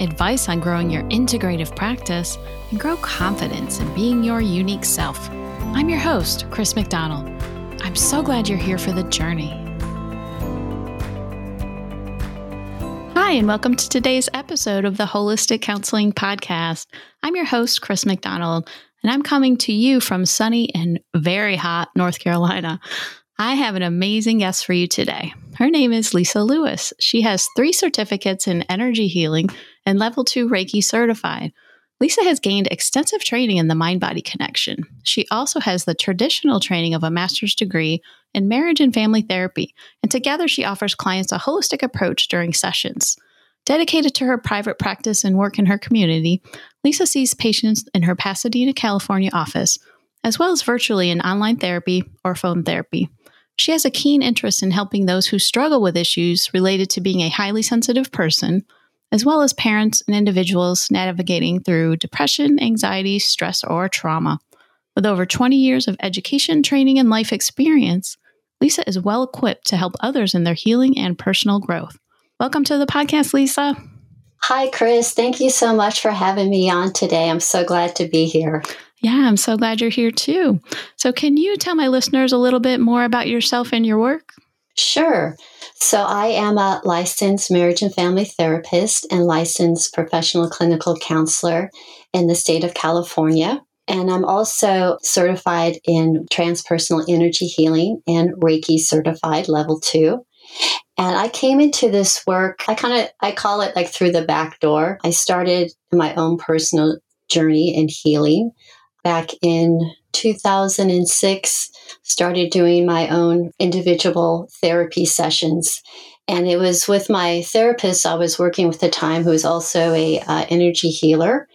advice on growing your integrative practice, and grow confidence in being your unique self. I'm your host, Chris McDonald. I'm so glad you're here for the journey. Hi, and welcome to today's episode of the Holistic Counseling Podcast. I'm your host, Chris McDonald, and I'm coming to you from sunny and very hot North Carolina. I have an amazing guest for you today. Her name is Lisa Lewis. She has three certificates in energy healing and level two Reiki certified. Lisa has gained extensive training in the mind body connection. She also has the traditional training of a master's degree in marriage and family therapy, and together she offers clients a holistic approach during sessions. Dedicated to her private practice and work in her community, Lisa sees patients in her Pasadena, California office, as well as virtually in online therapy or phone therapy. She has a keen interest in helping those who struggle with issues related to being a highly sensitive person, as well as parents and individuals navigating through depression, anxiety, stress, or trauma. With over 20 years of education, training, and life experience, Lisa is well equipped to help others in their healing and personal growth. Welcome to the podcast, Lisa. Hi, Chris. Thank you so much for having me on today. I'm so glad to be here. Yeah, I'm so glad you're here too. So, can you tell my listeners a little bit more about yourself and your work? Sure. So, I am a licensed marriage and family therapist and licensed professional clinical counselor in the state of California. And I'm also certified in transpersonal energy healing and Reiki certified level two. And I came into this work, I kind of I call it like through the back door. I started my own personal journey in healing back in 2006 started doing my own individual therapy sessions. And it was with my therapist i was working with at the time who was also a uh, energy healer.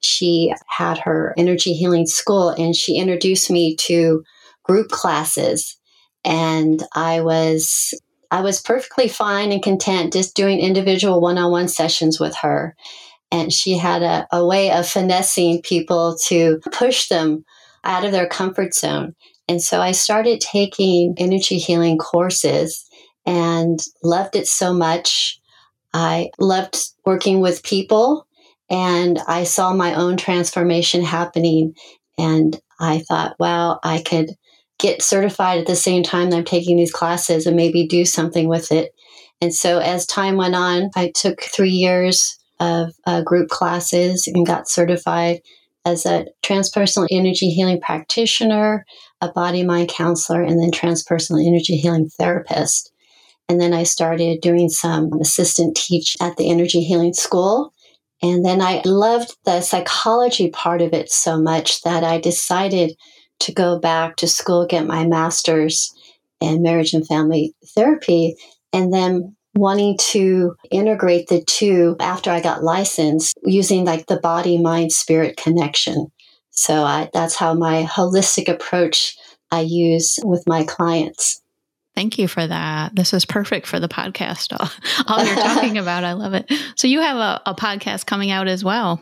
She had her energy healing school and she introduced me to group classes. And i was i was perfectly fine and content just doing individual one-on-one sessions with her and she had a, a way of finessing people to push them out of their comfort zone. And so I started taking energy healing courses and loved it so much. I loved working with people and I saw my own transformation happening. And I thought, wow, I could get certified at the same time that I'm taking these classes and maybe do something with it. And so as time went on, I took three years of uh, group classes and got certified as a transpersonal energy healing practitioner, a body mind counselor, and then transpersonal energy healing therapist. And then I started doing some assistant teach at the energy healing school. And then I loved the psychology part of it so much that I decided to go back to school, get my master's in marriage and family therapy. And then wanting to integrate the two after I got licensed using like the body, mind, spirit connection. So I, that's how my holistic approach I use with my clients. Thank you for that. This is perfect for the podcast. All, all you're talking about, I love it. So you have a, a podcast coming out as well.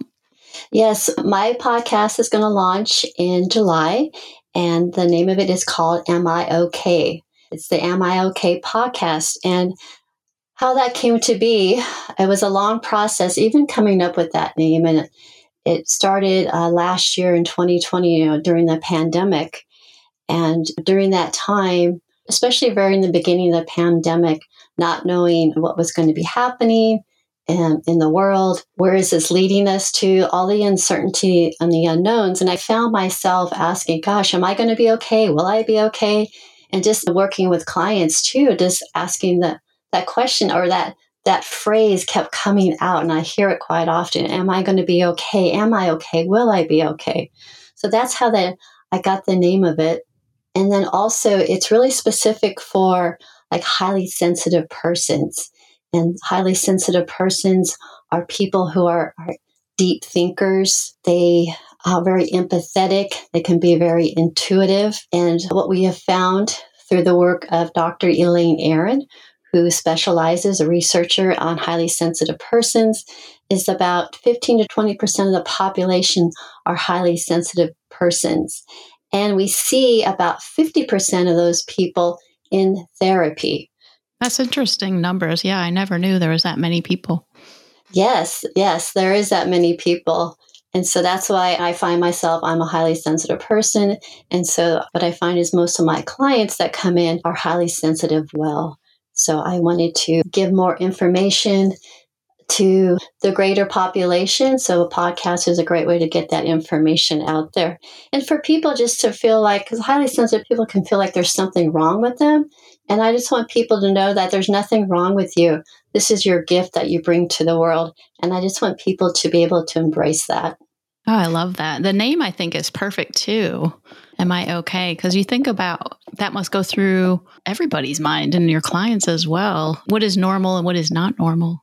Yes, my podcast is going to launch in July, and the name of it is called Am I Okay? It's the Am I Okay podcast. And how that came to be, it was a long process, even coming up with that name. And it started uh, last year in 2020, you know, during the pandemic. And during that time, especially very in the beginning of the pandemic, not knowing what was going to be happening in, in the world, where is this leading us to, all the uncertainty and the unknowns. And I found myself asking, gosh, am I going to be okay? Will I be okay? And just working with clients too, just asking the that question or that that phrase kept coming out and I hear it quite often. Am I going to be okay? Am I okay? Will I be okay? So that's how that I got the name of it. And then also it's really specific for like highly sensitive persons. And highly sensitive persons are people who are, are deep thinkers. They are very empathetic, they can be very intuitive. And what we have found through the work of Dr. Elaine Aron, who specializes, a researcher on highly sensitive persons, is about 15 to 20% of the population are highly sensitive persons. And we see about 50% of those people in therapy. That's interesting numbers. Yeah, I never knew there was that many people. Yes, yes, there is that many people. And so that's why I find myself, I'm a highly sensitive person. And so what I find is most of my clients that come in are highly sensitive well. So I wanted to give more information to the greater population. So a podcast is a great way to get that information out there. And for people just to feel like, because highly sensitive people can feel like there's something wrong with them. And I just want people to know that there's nothing wrong with you. This is your gift that you bring to the world. And I just want people to be able to embrace that. Oh, I love that. The name I think is perfect too. Am I okay? Because you think about that must go through everybody's mind and your clients as well. What is normal and what is not normal?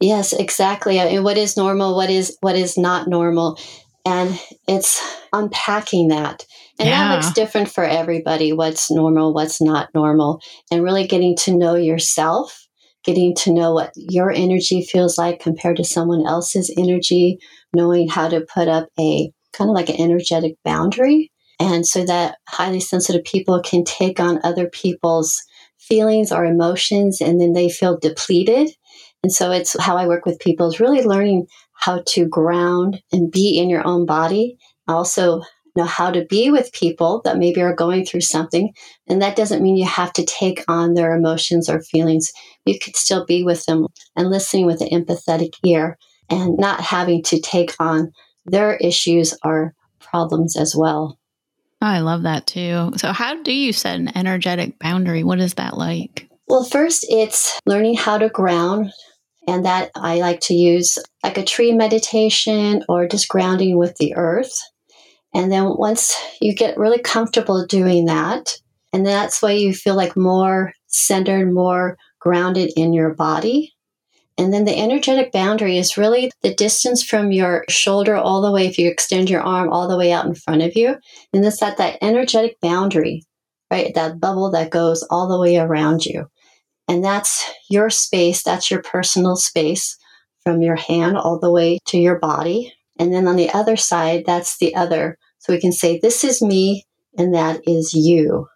Yes, exactly. And what is normal, what is what is not normal. And it's unpacking that. And yeah. that looks different for everybody. What's normal, what's not normal. And really getting to know yourself, getting to know what your energy feels like compared to someone else's energy, knowing how to put up a kind of like an energetic boundary. And so that highly sensitive people can take on other people's feelings or emotions and then they feel depleted and so it's how I work with people is really learning how to ground and be in your own body. Also know how to be with people that maybe are going through something. And that doesn't mean you have to take on their emotions or feelings. You could still be with them and listening with an empathetic ear and not having to take on their issues or problems as well. Oh, I love that too. So, how do you set an energetic boundary? What is that like? Well, first, it's learning how to ground, and that I like to use like a tree meditation or just grounding with the earth. And then once you get really comfortable doing that, and that's why you feel like more centered, more grounded in your body. And then the energetic boundary is really the distance from your shoulder all the way, if you extend your arm all the way out in front of you. And it's that, that energetic boundary, right? That bubble that goes all the way around you. And that's your space, that's your personal space from your hand all the way to your body. And then on the other side, that's the other. So we can say, This is me, and that is you.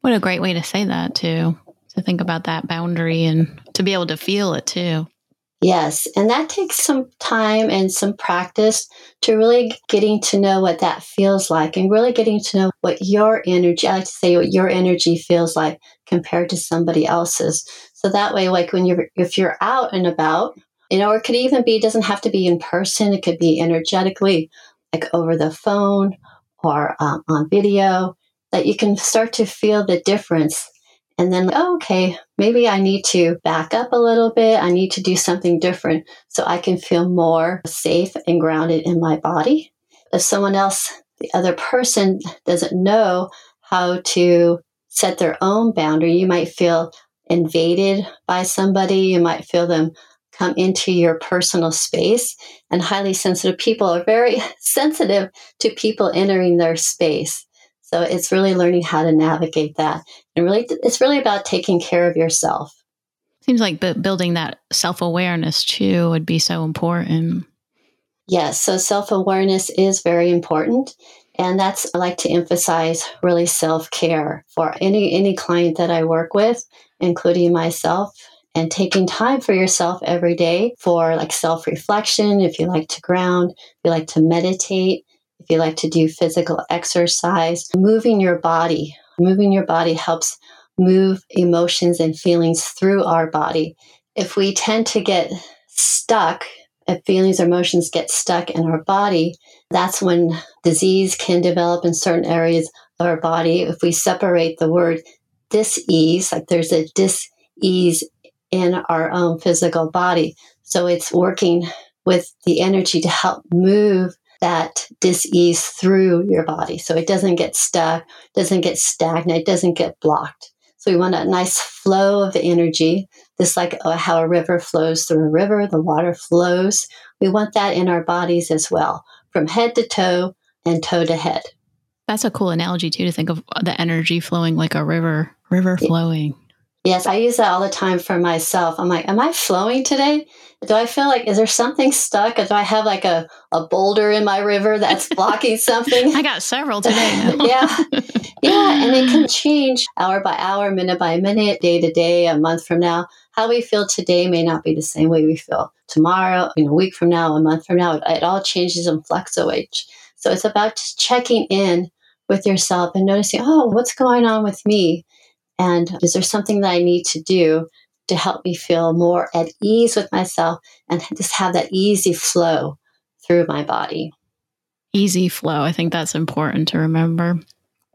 What a great way to say that, too. To think about that boundary and to be able to feel it, too. Yes, and that takes some time and some practice to really getting to know what that feels like and really getting to know what your energy, I like to say what your energy feels like compared to somebody else's. So that way, like when you're, if you're out and about, you know, or it could even be, it doesn't have to be in person, it could be energetically, like over the phone or um, on video, that you can start to feel the difference and then, oh, okay, maybe I need to back up a little bit. I need to do something different so I can feel more safe and grounded in my body. If someone else, the other person, doesn't know how to set their own boundary, you might feel invaded by somebody. You might feel them come into your personal space. And highly sensitive people are very sensitive to people entering their space. So it's really learning how to navigate that. And really, it's really about taking care of yourself. Seems like building that self awareness too would be so important. Yes. So self awareness is very important. And that's, I like to emphasize really self care for any, any client that I work with, including myself and taking time for yourself every day for like self reflection. If you like to ground, if you like to meditate, if you like to do physical exercise, moving your body. Moving your body helps move emotions and feelings through our body. If we tend to get stuck, if feelings or emotions get stuck in our body, that's when disease can develop in certain areas of our body. If we separate the word dis-ease, like there's a dis-ease in our own physical body. So it's working with the energy to help move that dis-ease through your body so it doesn't get stuck doesn't get stagnant doesn't get blocked so we want a nice flow of energy just like uh, how a river flows through a river the water flows we want that in our bodies as well from head to toe and toe to head. That's a cool analogy too to think of the energy flowing like a river, river flowing. Yes, I use that all the time for myself. I'm like, am I flowing today? Do I feel like, is there something stuck? Do I have like a, a boulder in my river that's blocking something? I got several today. yeah. Yeah. And it can change hour by hour, minute by minute, day to day, a month from now. How we feel today may not be the same way we feel tomorrow, in a week from now, a month from now. It, it all changes and fluctuates. So it's about just checking in with yourself and noticing, oh, what's going on with me? And is there something that I need to do to help me feel more at ease with myself and just have that easy flow through my body? Easy flow. I think that's important to remember.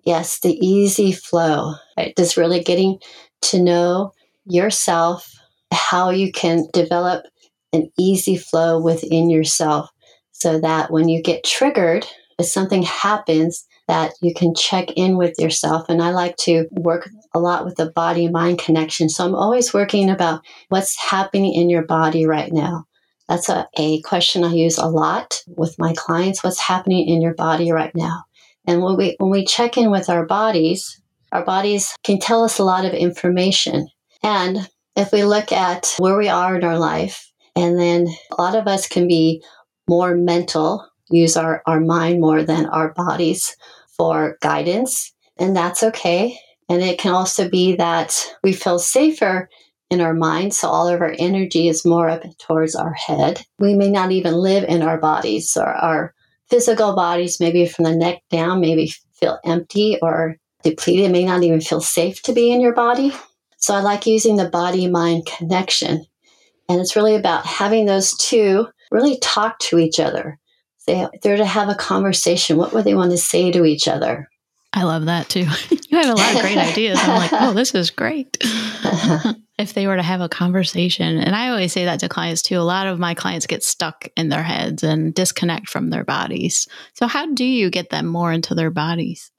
Yes, the easy flow. Right? Just really getting to know yourself, how you can develop an easy flow within yourself so that when you get triggered, if something happens, that you can check in with yourself. And I like to work a lot with the body mind connection. So I'm always working about what's happening in your body right now. That's a, a question I use a lot with my clients. What's happening in your body right now? And when we when we check in with our bodies, our bodies can tell us a lot of information. And if we look at where we are in our life, and then a lot of us can be more mental, use our, our mind more than our bodies for guidance, and that's okay. And it can also be that we feel safer in our mind, so all of our energy is more up towards our head. We may not even live in our bodies, or our physical bodies, maybe from the neck down, maybe feel empty or depleted. It may not even feel safe to be in your body. So I like using the body mind connection. And it's really about having those two really talk to each other they, they're to have a conversation. What would they want to say to each other? I love that too. you have a lot of great ideas. I'm like, oh, this is great. if they were to have a conversation, and I always say that to clients too, a lot of my clients get stuck in their heads and disconnect from their bodies. So, how do you get them more into their bodies?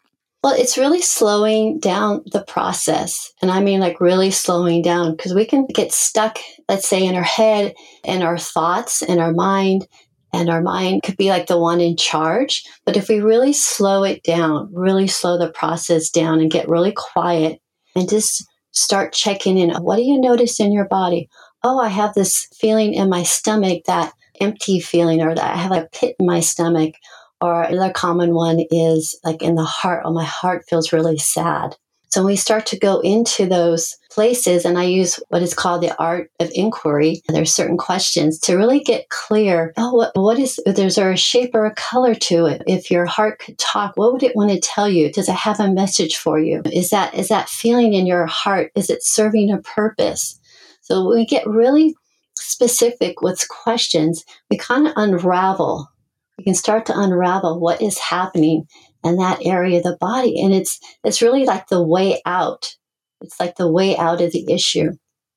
Well, it's really slowing down the process. And I mean, like, really slowing down because we can get stuck, let's say, in our head and our thoughts and our mind and our mind could be like the one in charge. But if we really slow it down, really slow the process down and get really quiet and just start checking in, what do you notice in your body? Oh, I have this feeling in my stomach, that empty feeling, or that I have a pit in my stomach. Or another common one is like in the heart, oh, my heart feels really sad. So when we start to go into those places, and I use what is called the art of inquiry, there's certain questions to really get clear. Oh, what, what is, there's there a shape or a color to it? If your heart could talk, what would it want to tell you? Does it have a message for you? Is that, is that feeling in your heart? Is it serving a purpose? So we get really specific with questions, we kind of unravel. We can start to unravel what is happening and that area of the body. And it's, it's really like the way out. It's like the way out of the issue.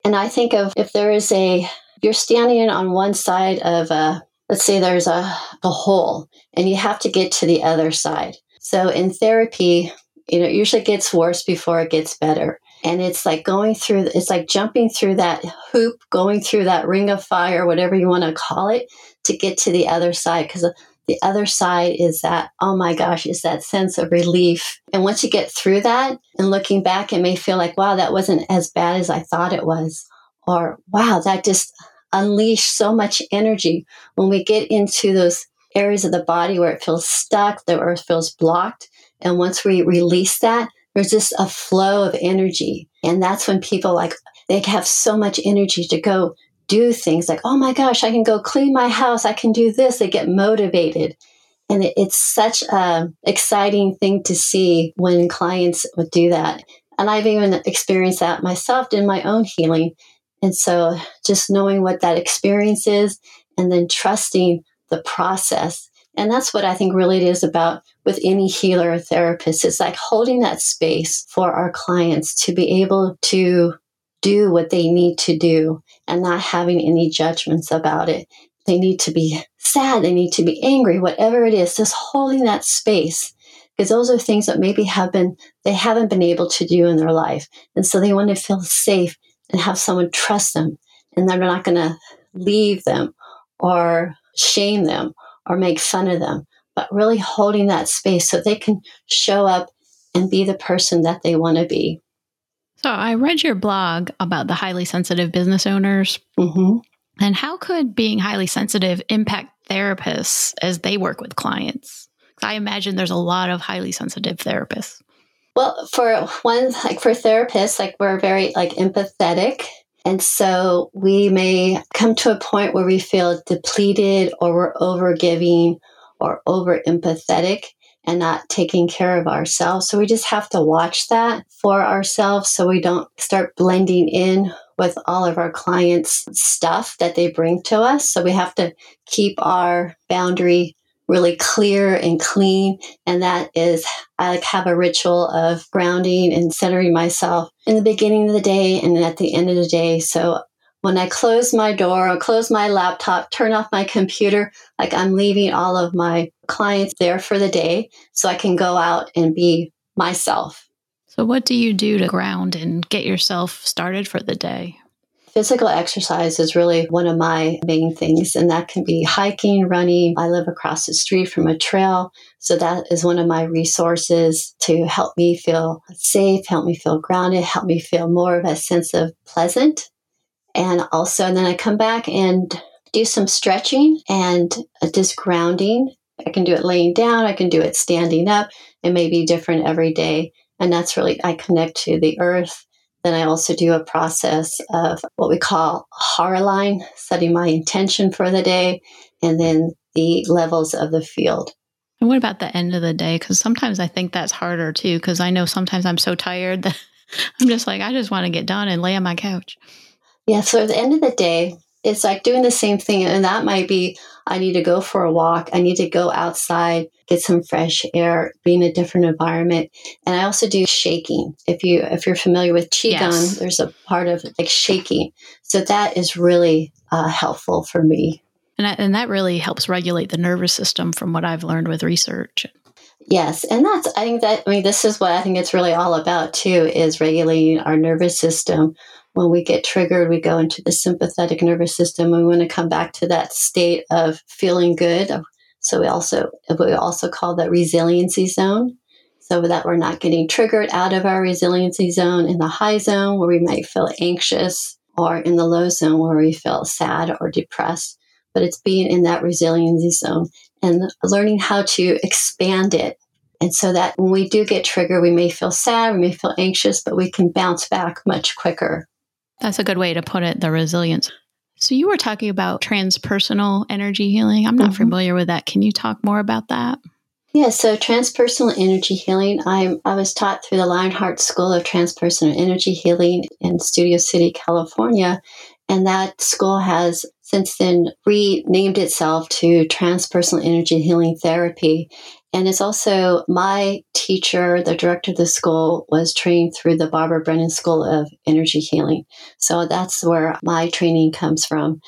And I think of if there is a, you're standing on one side of a, let's say there's a, a hole and you have to get to the other side. So in therapy, you know, it usually gets worse before it gets better. And it's like going through, it's like jumping through that hoop, going through that ring of fire, whatever you want to call it, to get to the other side. Because the other side is that, oh my gosh, is that sense of relief. And once you get through that and looking back, it may feel like, wow, that wasn't as bad as I thought it was. Or, wow, that just unleashed so much energy. When we get into those areas of the body where it feels stuck, the earth feels blocked. And once we release that, there's just a flow of energy. And that's when people like, they have so much energy to go do things like, oh my gosh, I can go clean my house. I can do this. They get motivated. And it, it's such an exciting thing to see when clients would do that. And I've even experienced that myself in my own healing. And so just knowing what that experience is and then trusting the process. And that's what I think really it is about with any healer or therapist. It's like holding that space for our clients to be able to do what they need to do and not having any judgments about it. They need to be sad, they need to be angry, whatever it is, just holding that space. Because those are things that maybe have been they haven't been able to do in their life. And so they want to feel safe and have someone trust them and they're not going to leave them or shame them or make fun of them, but really holding that space so they can show up and be the person that they want to be. So I read your blog about the highly sensitive business owners. Mm-hmm. And how could being highly sensitive impact therapists as they work with clients? I imagine there's a lot of highly sensitive therapists. Well, for one, like for therapists, like we're very like empathetic. And so we may come to a point where we feel depleted or we're over giving or over empathetic and not taking care of ourselves. So we just have to watch that for ourselves so we don't start blending in with all of our clients' stuff that they bring to us. So we have to keep our boundary really clear and clean. And that is, I like have a ritual of grounding and centering myself in the beginning of the day and at the end of the day. So when I close my door or close my laptop, turn off my computer, like I'm leaving all of my clients there for the day so I can go out and be myself. So, what do you do to ground and get yourself started for the day? Physical exercise is really one of my main things, and that can be hiking, running. I live across the street from a trail, so that is one of my resources to help me feel safe, help me feel grounded, help me feel more of a sense of pleasant and also, and then I come back and do some stretching and uh, just grounding. I can do it laying down, I can do it standing up. It may be different every day. And that's really, I connect to the earth. Then I also do a process of what we call hara line, setting my intention for the day, and then the levels of the field. And what about the end of the day? Because sometimes I think that's harder too, because I know sometimes I'm so tired that I'm just like, I just want to get done and lay on my couch. Yeah. So at the end of the day, it's like doing the same thing. And that might be I need to go for a walk. I need to go outside, get some fresh air, be in a different environment. And I also do shaking. If you if you're familiar with qigong, yes. there's a part of like shaking. So that is really uh, helpful for me. And, I, and that really helps regulate the nervous system from what I've learned with research. Yes, and that's I think that I mean this is what I think it's really all about too is regulating our nervous system when we get triggered, we go into the sympathetic nervous system. We want to come back to that state of feeling good. So we also we also call that resiliency zone. So that we're not getting triggered out of our resiliency zone in the high zone where we might feel anxious or in the low zone where we feel sad or depressed. But it's being in that resiliency zone and learning how to expand it and so that when we do get triggered, we may feel sad, we may feel anxious, but we can bounce back much quicker. That's a good way to put it, the resilience. So you were talking about transpersonal energy healing. I'm not mm-hmm. familiar with that. Can you talk more about that? Yeah, so transpersonal energy healing, I'm I was taught through the Lionheart School of Transpersonal Energy Healing in Studio City, California. And that school has since then renamed itself to Transpersonal Energy Healing Therapy. And it's also my teacher, the director of the school, was trained through the Barbara Brennan School of Energy Healing. So that's where my training comes from.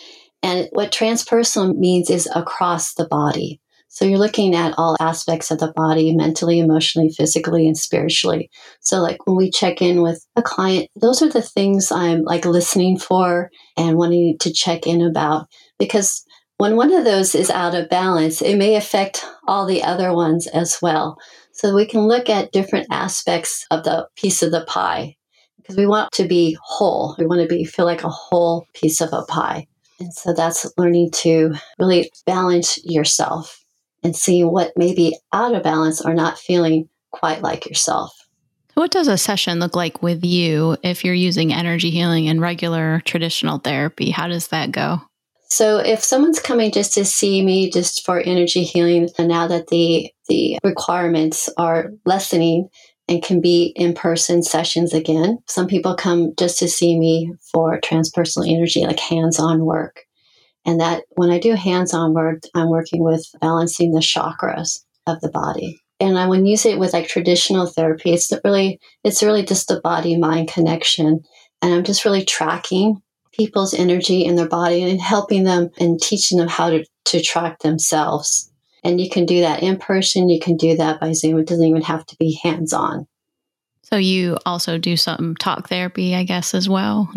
And what transpersonal means is across the body. So you're looking at all aspects of the body, mentally, emotionally, physically, and spiritually. So like when we check in with a client, those are the things I'm like listening for and wanting to check in about because when one of those is out of balance, it may affect all the other ones as well. So we can look at different aspects of the piece of the pie because we want to be whole. We want to be feel like a whole piece of a pie. And so that's learning to really balance yourself and see what may be out of balance or not feeling quite like yourself. What does a session look like with you if you're using energy healing and regular traditional therapy? How does that go? So if someone's coming just to see me just for energy healing, and now that the the requirements are lessening and can be in-person sessions again, some people come just to see me for transpersonal energy, like hands-on work. And that when I do hands-on work, I'm working with balancing the chakras of the body. And I would use it with like traditional therapy. It's really it's really just a body mind connection. And I'm just really tracking people's energy in their body and helping them and teaching them how to, to track themselves. And you can do that in person, you can do that by Zoom. It doesn't even have to be hands on. So you also do some talk therapy, I guess, as well.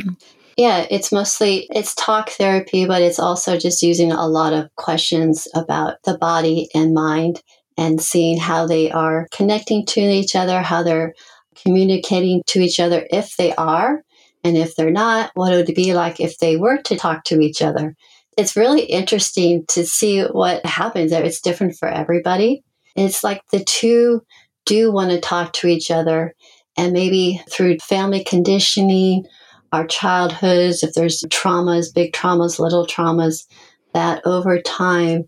Yeah, it's mostly it's talk therapy, but it's also just using a lot of questions about the body and mind and seeing how they are connecting to each other, how they're communicating to each other if they are, and if they're not, what would it would be like if they were to talk to each other. It's really interesting to see what happens there. It's different for everybody. It's like the two do want to talk to each other, and maybe through family conditioning, our childhoods, if there's traumas, big traumas, little traumas, that over time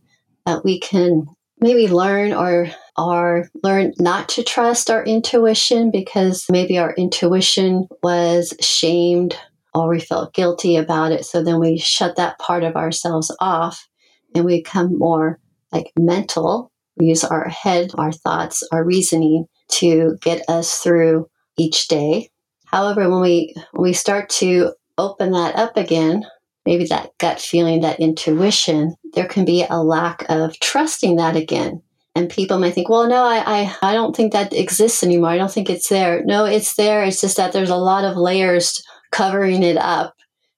that we can maybe learn or or learn not to trust our intuition because maybe our intuition was shamed or we felt guilty about it. So then we shut that part of ourselves off and we become more like mental. We use our head, our thoughts, our reasoning to get us through each day. However, when we when we start to open that up again, maybe that gut feeling, that intuition, there can be a lack of trusting that again. And people might think, well, no, I, I, I don't think that exists anymore. I don't think it's there. No, it's there. It's just that there's a lot of layers covering it up.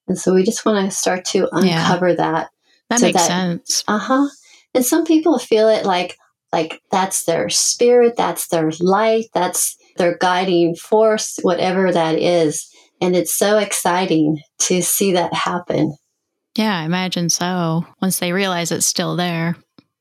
And so we just want to start to uncover yeah. that. That so makes that, sense. Uh huh. And some people feel it like like that's their spirit, that's their light, that's their guiding force, whatever that is. And it's so exciting to see that happen. Yeah, I imagine so. Once they realize it's still there.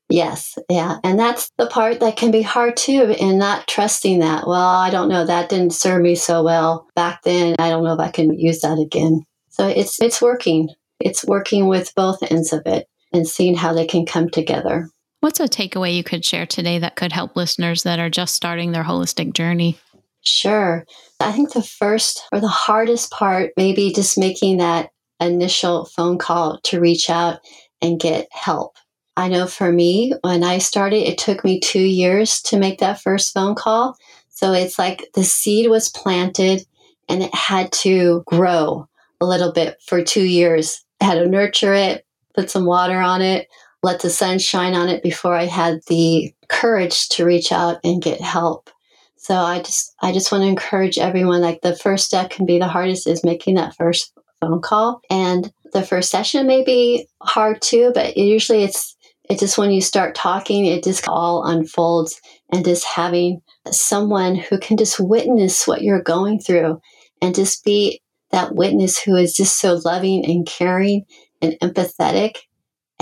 Yes, yeah. And that's the part that can be hard too, in not trusting that. Well, I don't know, that didn't serve me so well back then. I don't know if I can use that again. So it's it's working. It's working with both ends of it and seeing how they can come together. What's a takeaway you could share today that could help listeners that are just starting their holistic journey? Sure. I think the first or the hardest part, maybe just making that initial phone call to reach out and get help. I know for me, when I started, it took me two years to make that first phone call. So it's like the seed was planted and it had to grow a little bit for two years. I had to nurture it, put some water on it, let the sun shine on it before I had the courage to reach out and get help. So I just I just want to encourage everyone like the first step can be the hardest is making that first phone call and the first session may be hard too, but usually it's it's just when you start talking, it just all unfolds and just having someone who can just witness what you're going through and just be that witness who is just so loving and caring and empathetic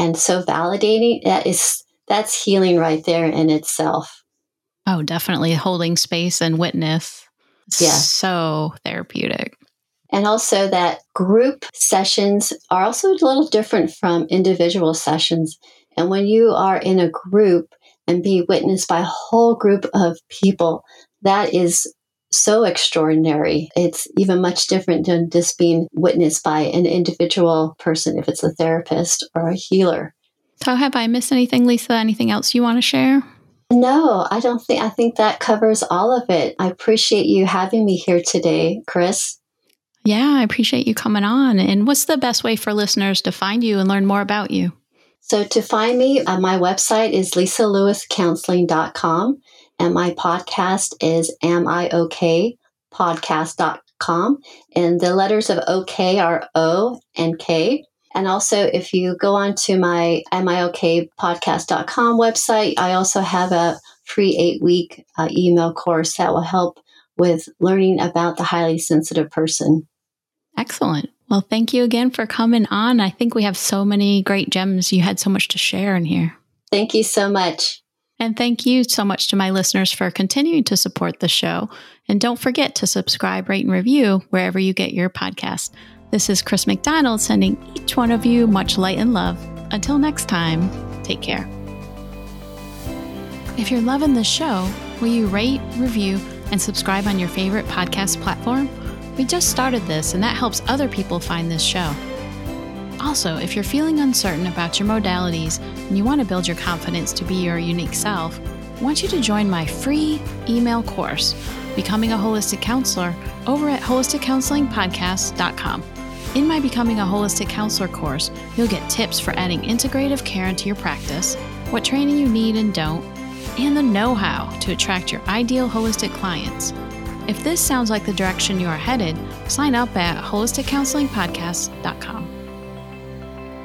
and so validating that is that's healing right there in itself Oh, definitely holding space and witness. Yeah. So therapeutic. And also that group sessions are also a little different from individual sessions. And when you are in a group and be witnessed by a whole group of people, that is so extraordinary. It's even much different than just being witnessed by an individual person, if it's a therapist or a healer. So, have I missed anything, Lisa? Anything else you want to share? No, I don't think, I think that covers all of it. I appreciate you having me here today, Chris. Yeah, I appreciate you coming on. And what's the best way for listeners to find you and learn more about you? So, to find me, uh, my website is lisalewiscounseling.com and my podcast is Am I Okay podcast.com. And the letters of OK are O and K. And also, if you go on to my Am I Okay podcast.com website, I also have a free eight week uh, email course that will help with learning about the highly sensitive person. Excellent. Well, thank you again for coming on. I think we have so many great gems. You had so much to share in here. Thank you so much. And thank you so much to my listeners for continuing to support the show. And don't forget to subscribe, rate, and review wherever you get your podcast. This is Chris McDonald sending each one of you much light and love. Until next time, take care. If you're loving the show, will you rate, review, and subscribe on your favorite podcast platform? We just started this, and that helps other people find this show. Also, if you're feeling uncertain about your modalities and you want to build your confidence to be your unique self, I want you to join my free email course, Becoming a Holistic Counselor, over at holisticcounselingpodcast.com. In my Becoming a Holistic Counselor course, you'll get tips for adding integrative care into your practice, what training you need and don't, and the know how to attract your ideal holistic clients. If this sounds like the direction you are headed, sign up at holisticcounselingpodcast.com.